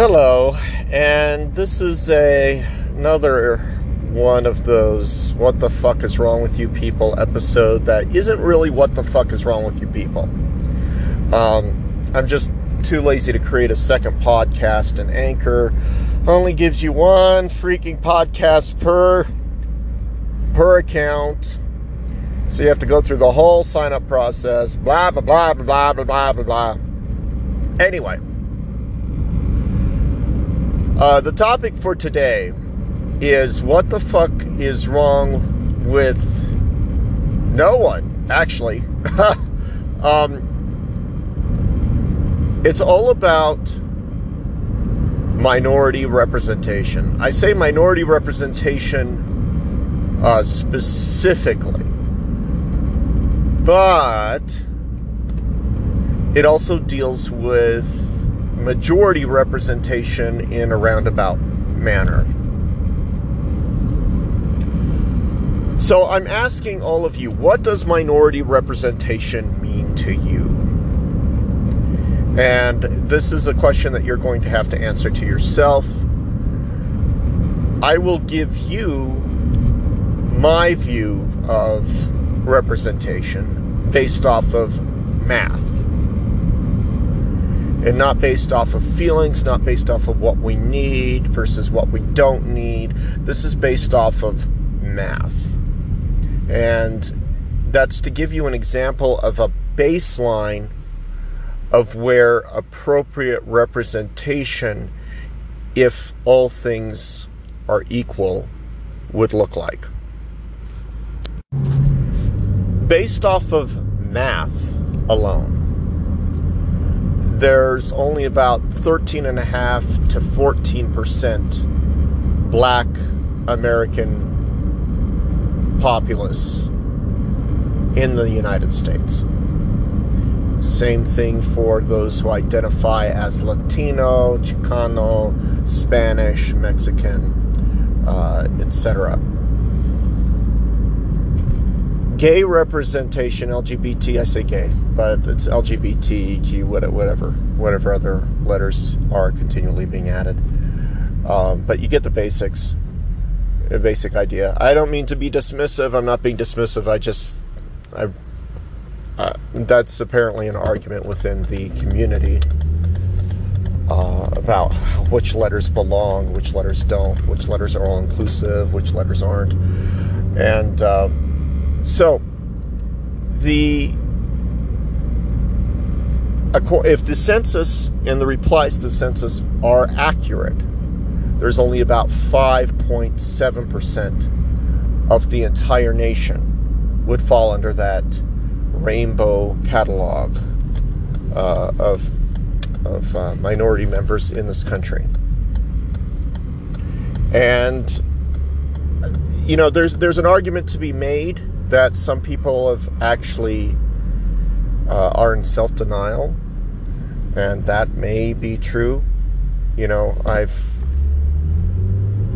Hello, and this is a another one of those what the fuck is wrong with you people episode that isn't really what the fuck is wrong with you people. Um, I'm just too lazy to create a second podcast and Anchor only gives you one freaking podcast per per account. So you have to go through the whole sign up process, blah blah blah blah blah blah blah blah. Anyway, uh, the topic for today is what the fuck is wrong with no one, actually. um, it's all about minority representation. I say minority representation uh, specifically, but it also deals with majority representation in a roundabout manner. So I'm asking all of you, what does minority representation mean to you? And this is a question that you're going to have to answer to yourself. I will give you my view of representation based off of math and not based off of feelings, not based off of what we need versus what we don't need. This is based off of math. And that's to give you an example of a baseline of where appropriate representation, if all things are equal, would look like. Based off of math alone, there's only about 13.5 to 14% black American populace in the United States. Same thing for those who identify as Latino, Chicano, Spanish, Mexican, uh, etc gay representation, LGBT, I say gay, but it's LGBTQ, whatever, whatever other letters are continually being added. Um, but you get the basics, a basic idea. I don't mean to be dismissive. I'm not being dismissive. I just, I, uh, that's apparently an argument within the community uh, about which letters belong, which letters don't, which letters are all inclusive, which letters aren't, and. Uh, so, the if the census and the replies to the census are accurate, there's only about 5.7% of the entire nation would fall under that rainbow catalog uh, of, of uh, minority members in this country. And, you know, there's, there's an argument to be made that some people have actually uh, are in self denial, and that may be true. You know, I've,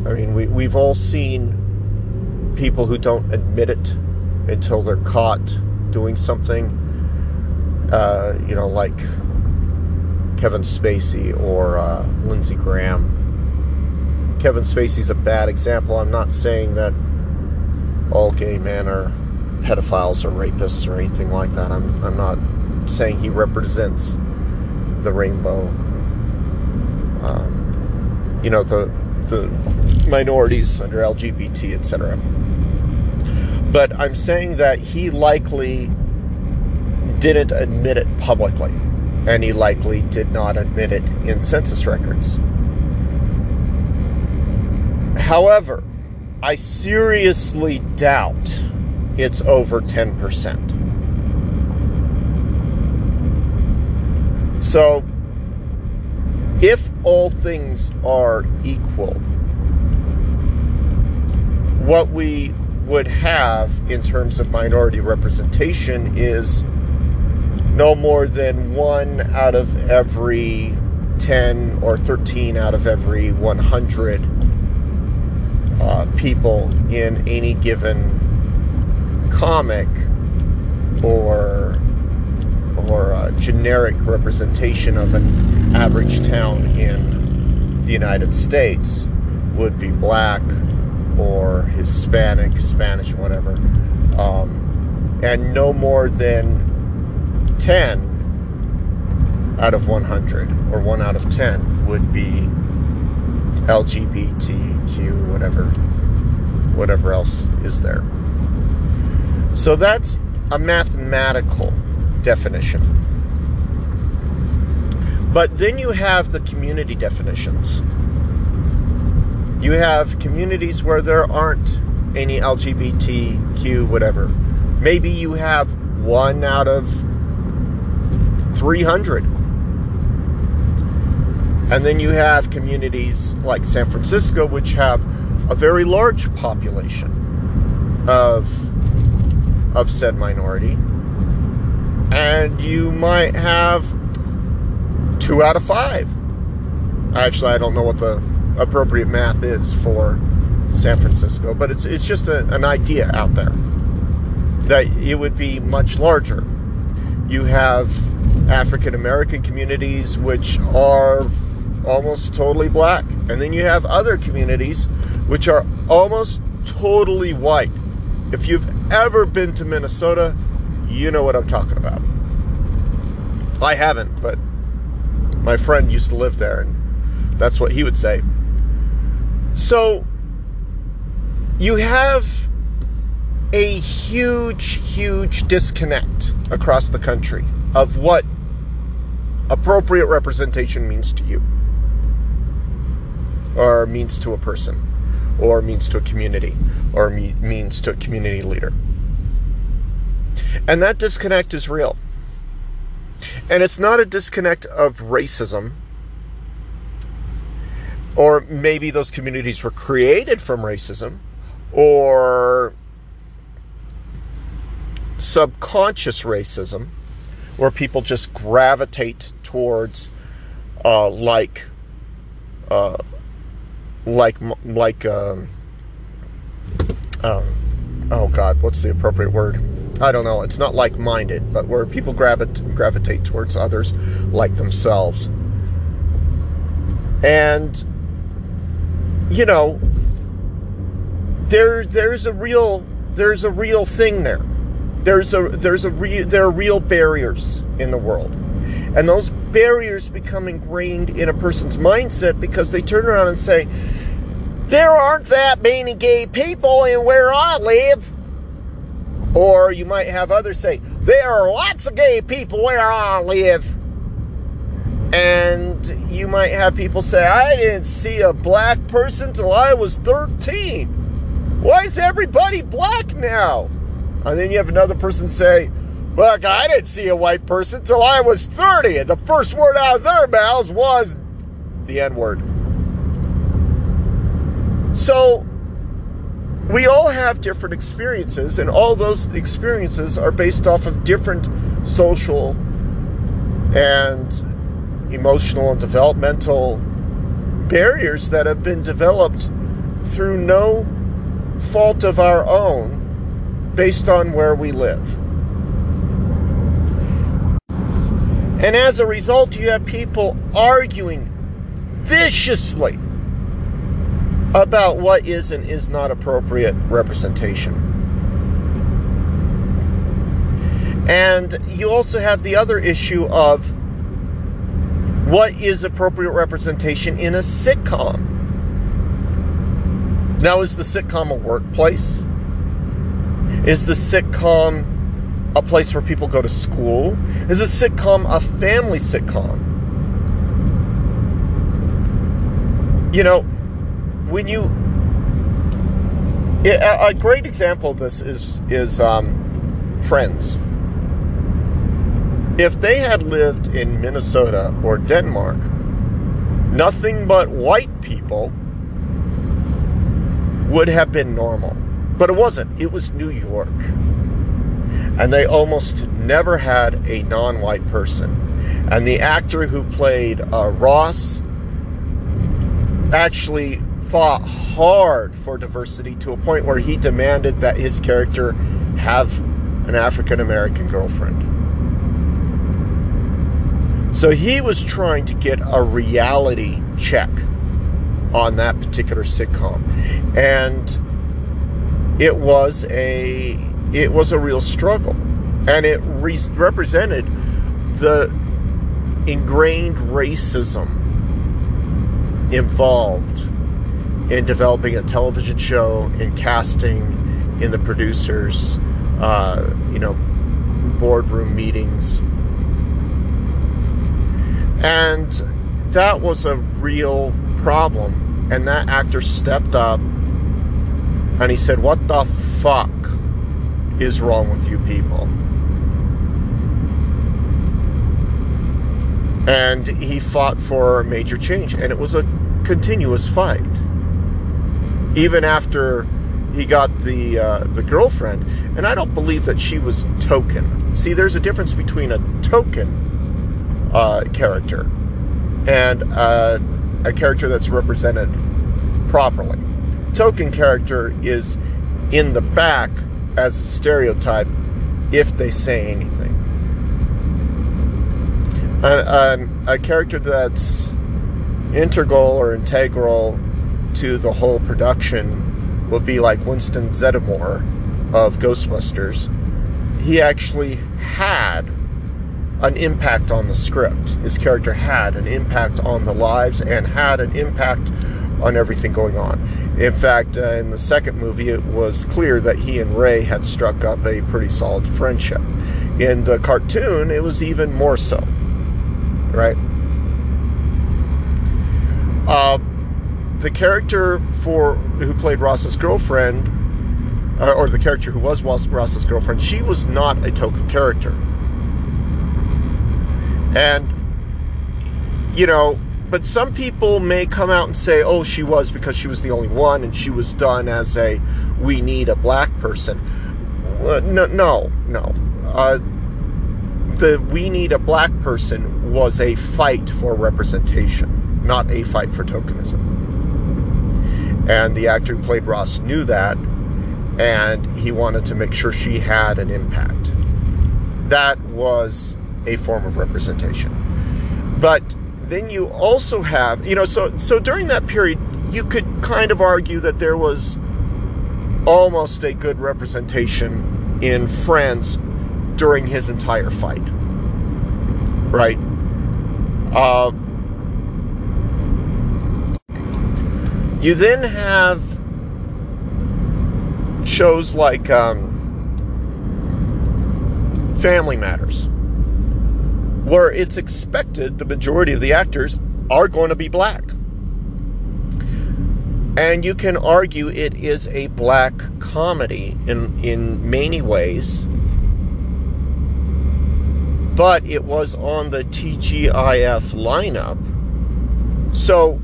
I mean, we, we've all seen people who don't admit it until they're caught doing something, uh, you know, like Kevin Spacey or uh, Lindsey Graham. Kevin Spacey's a bad example. I'm not saying that all gay men are pedophiles or rapists or anything like that. I'm, I'm not saying he represents the rainbow. Um, you know, the, the minorities under LGBT, etc. But I'm saying that he likely didn't admit it publicly, and he likely did not admit it in census records. However, I seriously doubt it's over 10%. So, if all things are equal, what we would have in terms of minority representation is no more than one out of every 10 or 13 out of every 100 uh, people in any given comic or or a generic representation of an average town in the United States would be black or Hispanic, Spanish, whatever, um, and no more than 10 out of 100 or 1 out of 10 would be LGBTQ, whatever, whatever else is there. So that's a mathematical definition. But then you have the community definitions. You have communities where there aren't any LGBTQ, whatever. Maybe you have one out of 300. And then you have communities like San Francisco, which have a very large population of, of said minority. And you might have two out of five. Actually, I don't know what the appropriate math is for San Francisco, but it's it's just a, an idea out there that it would be much larger. You have African American communities which are almost totally black, and then you have other communities which are almost totally white. If you've ever been to Minnesota, you know what I'm talking about. I haven't, but my friend used to live there, and that's what he would say. So, you have a huge, huge disconnect across the country of what appropriate representation means to you, or means to a person, or means to a community, or me- means to a community leader. And that disconnect is real. And it's not a disconnect of racism, or maybe those communities were created from racism, or subconscious racism, where people just gravitate towards uh, like, uh, like, like, um, um, oh God, what's the appropriate word? I don't know. It's not like minded, but where people gravitate, gravitate towards others like themselves. And, you know, there there's a real there's a real thing there. There's a there's a re, there are real barriers in the world. And those barriers become ingrained in a person's mindset because they turn around and say, There aren't that many gay people in where I live. Or you might have others say, There are lots of gay people where I live. And you might have people say, I didn't see a black person till I was 13. Why is everybody black now? And then you have another person say, Look, I didn't see a white person till I was 30. And the first word out of their mouths was the N word. So, we all have different experiences, and all those experiences are based off of different social and emotional and developmental barriers that have been developed through no fault of our own based on where we live. And as a result, you have people arguing viciously about what is and is not appropriate representation. And you also have the other issue of what is appropriate representation in a sitcom. Now, is the sitcom a workplace? Is the sitcom a place where people go to school? Is a sitcom a family sitcom? You know, when you a, great example of this is is um, Friends. If they had lived in Minnesota or Denmark, nothing but white people would have been normal. But it wasn't. It was New York. And they almost never had a non white person. And the actor who played uh, Ross actually fought hard for diversity to a point where he demanded that his character have an African American girlfriend. So he was trying to get a reality check on that particular sitcom, and it was a it was a real struggle, and it re- represented the ingrained racism involved in developing a television show, in casting, in the producers, uh, you know, boardroom meetings. And that was a real problem. And that actor stepped up and he said, What the fuck is wrong with you people? And he fought for major change. And it was a continuous fight. Even after he got the uh, the girlfriend, and I don't believe that she was token. See, there's a difference between a token uh, character and uh, a character that's represented properly. Token character is in the back as a stereotype if they say anything. A, a, a character that's integral or integral to the whole production would be like Winston Zeddemore of Ghostbusters. He actually had an impact on the script. His character had an impact on the lives and had an impact on everything going on. In fact, uh, in the second movie, it was clear that he and Ray had struck up a pretty solid friendship. In the cartoon, it was even more so. Right? Uh, the character for who played Ross's girlfriend, uh, or the character who was Ross's girlfriend, she was not a token character. And, you know, but some people may come out and say, oh, she was because she was the only one and she was done as a we need a black person. Uh, no, no, no. Uh, the we need a black person was a fight for representation, not a fight for tokenism. And the actor who played Ross knew that, and he wanted to make sure she had an impact. That was a form of representation. But then you also have, you know, so so during that period, you could kind of argue that there was almost a good representation in Friends during his entire fight. Right? Uh, You then have shows like um, Family Matters, where it's expected the majority of the actors are going to be black. And you can argue it is a black comedy in, in many ways. But it was on the TGIF lineup. So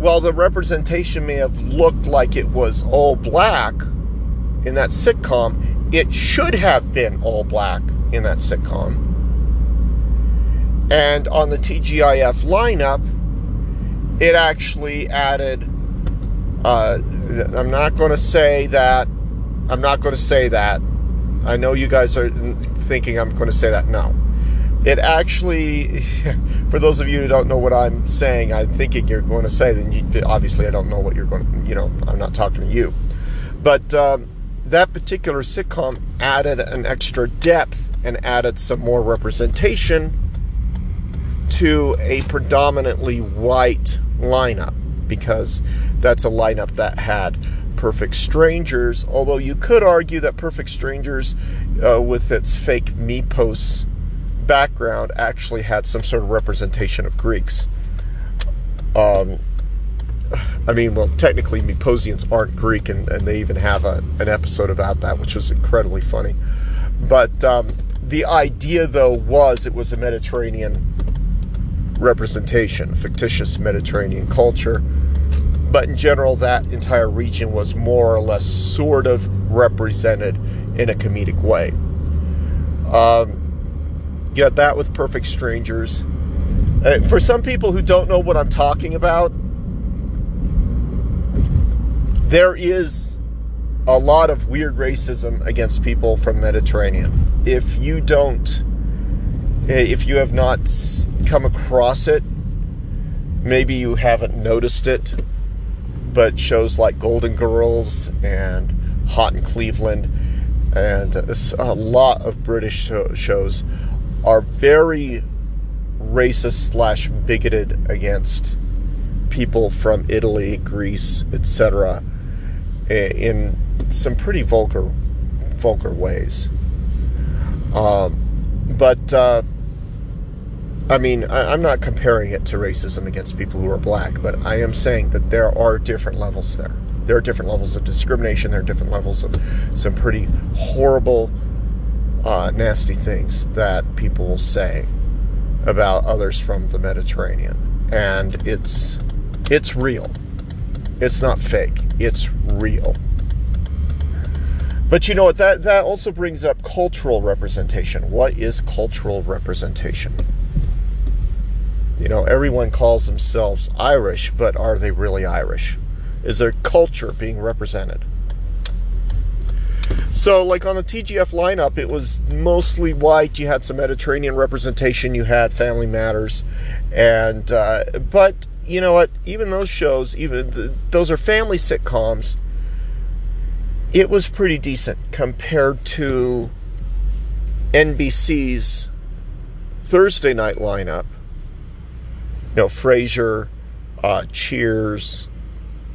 while the representation may have looked like it was all black in that sitcom, it should have been all black in that sitcom. And on the TGIF lineup, it actually added. Uh, I'm not going to say that. I'm not going to say that. I know you guys are thinking I'm going to say that. No it actually, for those of you who don't know what I'm saying, I'm thinking you're going to say, then you, obviously I don't know what you're going to, you know, I'm not talking to you. But um, that particular sitcom added an extra depth and added some more representation to a predominantly white lineup because that's a lineup that had Perfect Strangers, although you could argue that Perfect Strangers, uh, with its fake me posts, background actually had some sort of representation of Greeks. Um, I mean, well, technically, Myposians aren't Greek, and, and they even have a, an episode about that, which was incredibly funny. But um, the idea, though, was it was a Mediterranean representation, fictitious Mediterranean culture. But in general, that entire region was more or less sort of represented in a comedic way. Um, Get that with Perfect Strangers. Uh, for some people who don't know what I'm talking about, there is a lot of weird racism against people from Mediterranean. If you don't, eh, if you have not come across it, maybe you haven't noticed it. but shows like Golden Girls and Hot in Cleveland and a lot of British shows are very racist slash bigoted against people from Italy, Greece, etc. in some pretty vulgar, vulgar ways. Um, but uh, I mean, I, am not comparing it to racism against people who are black, but I am saying that there are different levels there. There are different levels of discrimination. There are different levels of some pretty horrible, uh, nasty things that people say about others from the Mediterranean, and it's it's real. It's not fake. It's real. But you know what? That that also brings up cultural representation. What is cultural representation? You know, everyone calls themselves Irish, but are they really Irish? Is their culture being represented? So, like on the TGF lineup, it was mostly white. You had some Mediterranean representation. You had Family Matters, and uh, but you know what? Even those shows, even the, those are family sitcoms. It was pretty decent compared to NBC's Thursday night lineup you know, Frasier, uh, Cheers,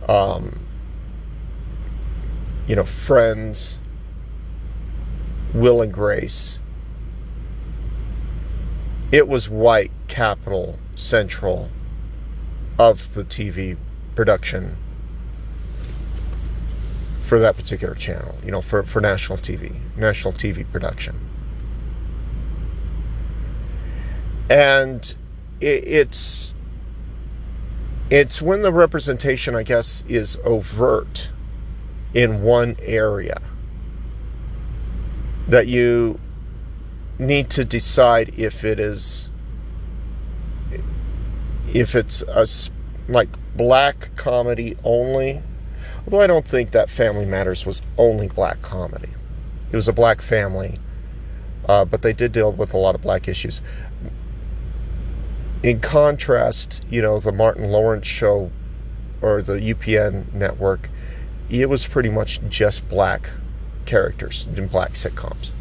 um, you know, Friends, Will and Grace. It was white capital central of the TV production for that particular channel, you know, for, for national TV, national TV production. And it, it's it's when the representation, I guess, is overt in one area that you need to decide if it is if it's a like black comedy only. Although i don't think that family matters was only black comedy. It was a black family uh, but they did deal with a lot of black issues. In contrast, you know, the Martin Lawrence show or the UPN network, it was pretty much just black characters in black sitcoms.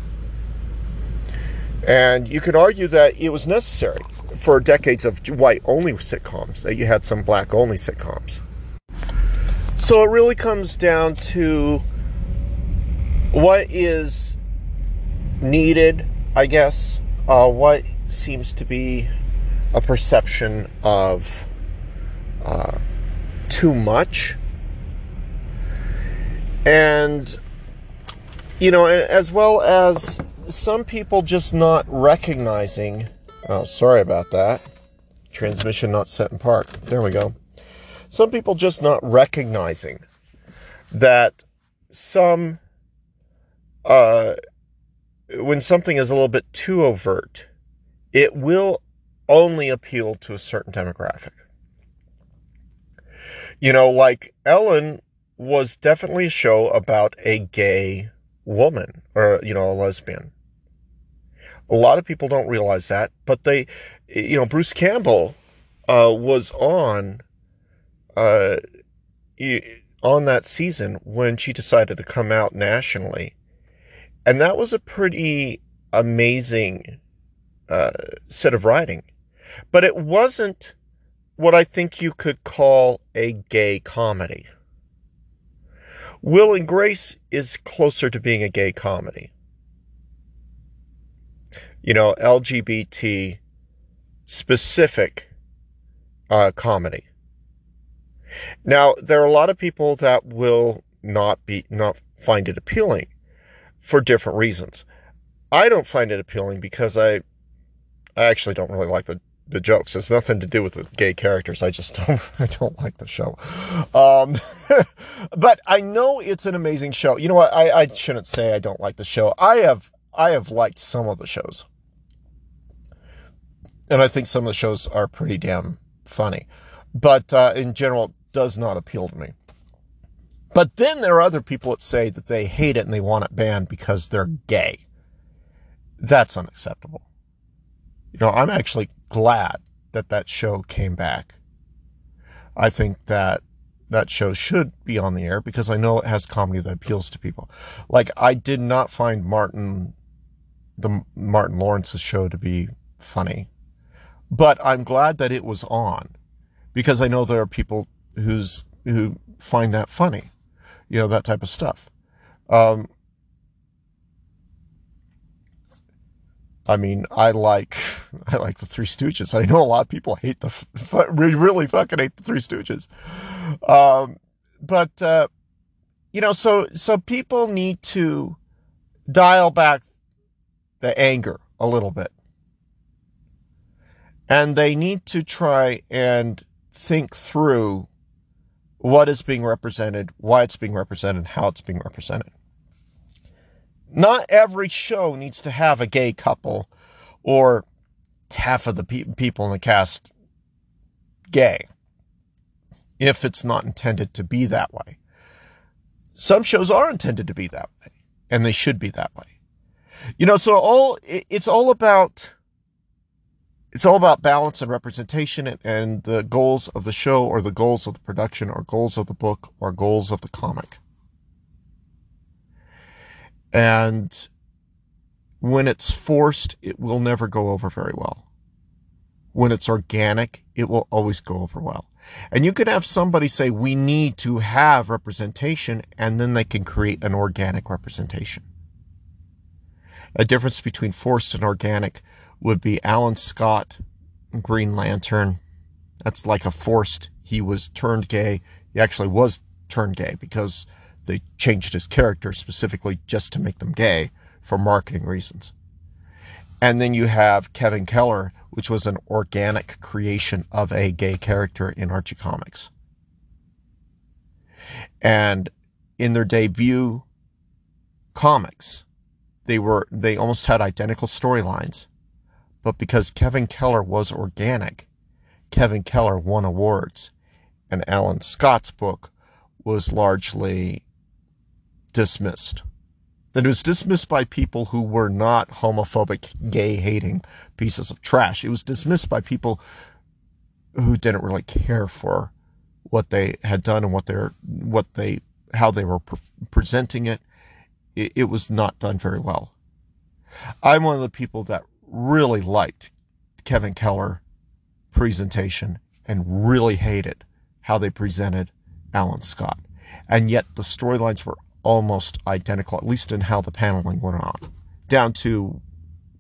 And you could argue that it was necessary for decades of white only sitcoms, that you had some black only sitcoms. So it really comes down to what is needed, I guess, uh, what seems to be a perception of uh, too much. And, you know, as well as some people just not recognizing. Oh, sorry about that. Transmission not set in park. There we go. Some people just not recognizing that some, uh, when something is a little bit too overt, it will only appeal to a certain demographic. You know, like Ellen was definitely a show about a gay woman or, you know, a lesbian. A lot of people don't realize that, but they, you know, Bruce Campbell uh, was on uh, on that season when she decided to come out nationally. And that was a pretty amazing uh, set of writing. But it wasn't what I think you could call a gay comedy. Will and Grace is closer to being a gay comedy. You know, LGBT specific uh, comedy. Now, there are a lot of people that will not be not find it appealing for different reasons. I don't find it appealing because I I actually don't really like the the jokes. It's nothing to do with the gay characters. I just don't I don't like the show. Um, but I know it's an amazing show. You know what? I, I shouldn't say I don't like the show. I have I have liked some of the shows. And I think some of the shows are pretty damn funny. But uh, in general, does not appeal to me. But then there are other people that say that they hate it and they want it banned because they're gay. That's unacceptable. You know, I'm actually glad that that show came back. I think that that show should be on the air because I know it has comedy that appeals to people. Like I did not find Martin the Martin Lawrence's show to be funny. But I'm glad that it was on because I know there are people who's who find that funny. You know, that type of stuff. Um, I mean, I like I like the Three Stooges. I know a lot of people hate the really fucking hate the Three Stooges, um, but uh, you know, so so people need to dial back the anger a little bit, and they need to try and think through what is being represented, why it's being represented, how it's being represented. Not every show needs to have a gay couple or half of the pe- people in the cast gay if it's not intended to be that way. Some shows are intended to be that way and they should be that way. You know, so all it's all about it's all about balance and representation and, and the goals of the show or the goals of the production or goals of the book or goals of the comic. And when it's forced, it will never go over very well. When it's organic, it will always go over well. And you could have somebody say, we need to have representation, and then they can create an organic representation. A difference between forced and organic would be Alan Scott, Green Lantern. That's like a forced, he was turned gay. He actually was turned gay because they changed his character specifically just to make them gay for marketing reasons. And then you have Kevin Keller, which was an organic creation of a gay character in Archie Comics. And in their debut comics, they were they almost had identical storylines. But because Kevin Keller was organic, Kevin Keller won awards. And Alan Scott's book was largely dismissed. That it was dismissed by people who were not homophobic, gay hating pieces of trash. It was dismissed by people who didn't really care for what they had done and what they're, what they, how they were pre- presenting it. it. It was not done very well. I'm one of the people that really liked Kevin Keller presentation and really hated how they presented Alan Scott. And yet the storylines were almost identical, at least in how the paneling went on, down to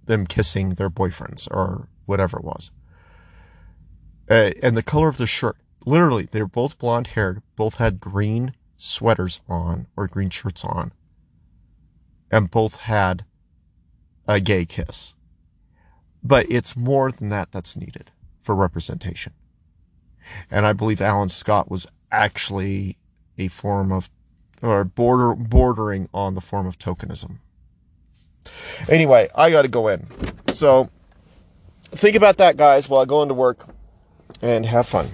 them kissing their boyfriends or whatever it was. Uh, and the color of the shirt, literally, they were both blonde haired, both had green sweaters on or green shirts on, and both had a gay kiss. But it's more than that that's needed for representation. And I believe Alan Scott was actually a form of or border bordering on the form of tokenism. Anyway, I got to go in. So think about that, guys, while I go into work and have fun.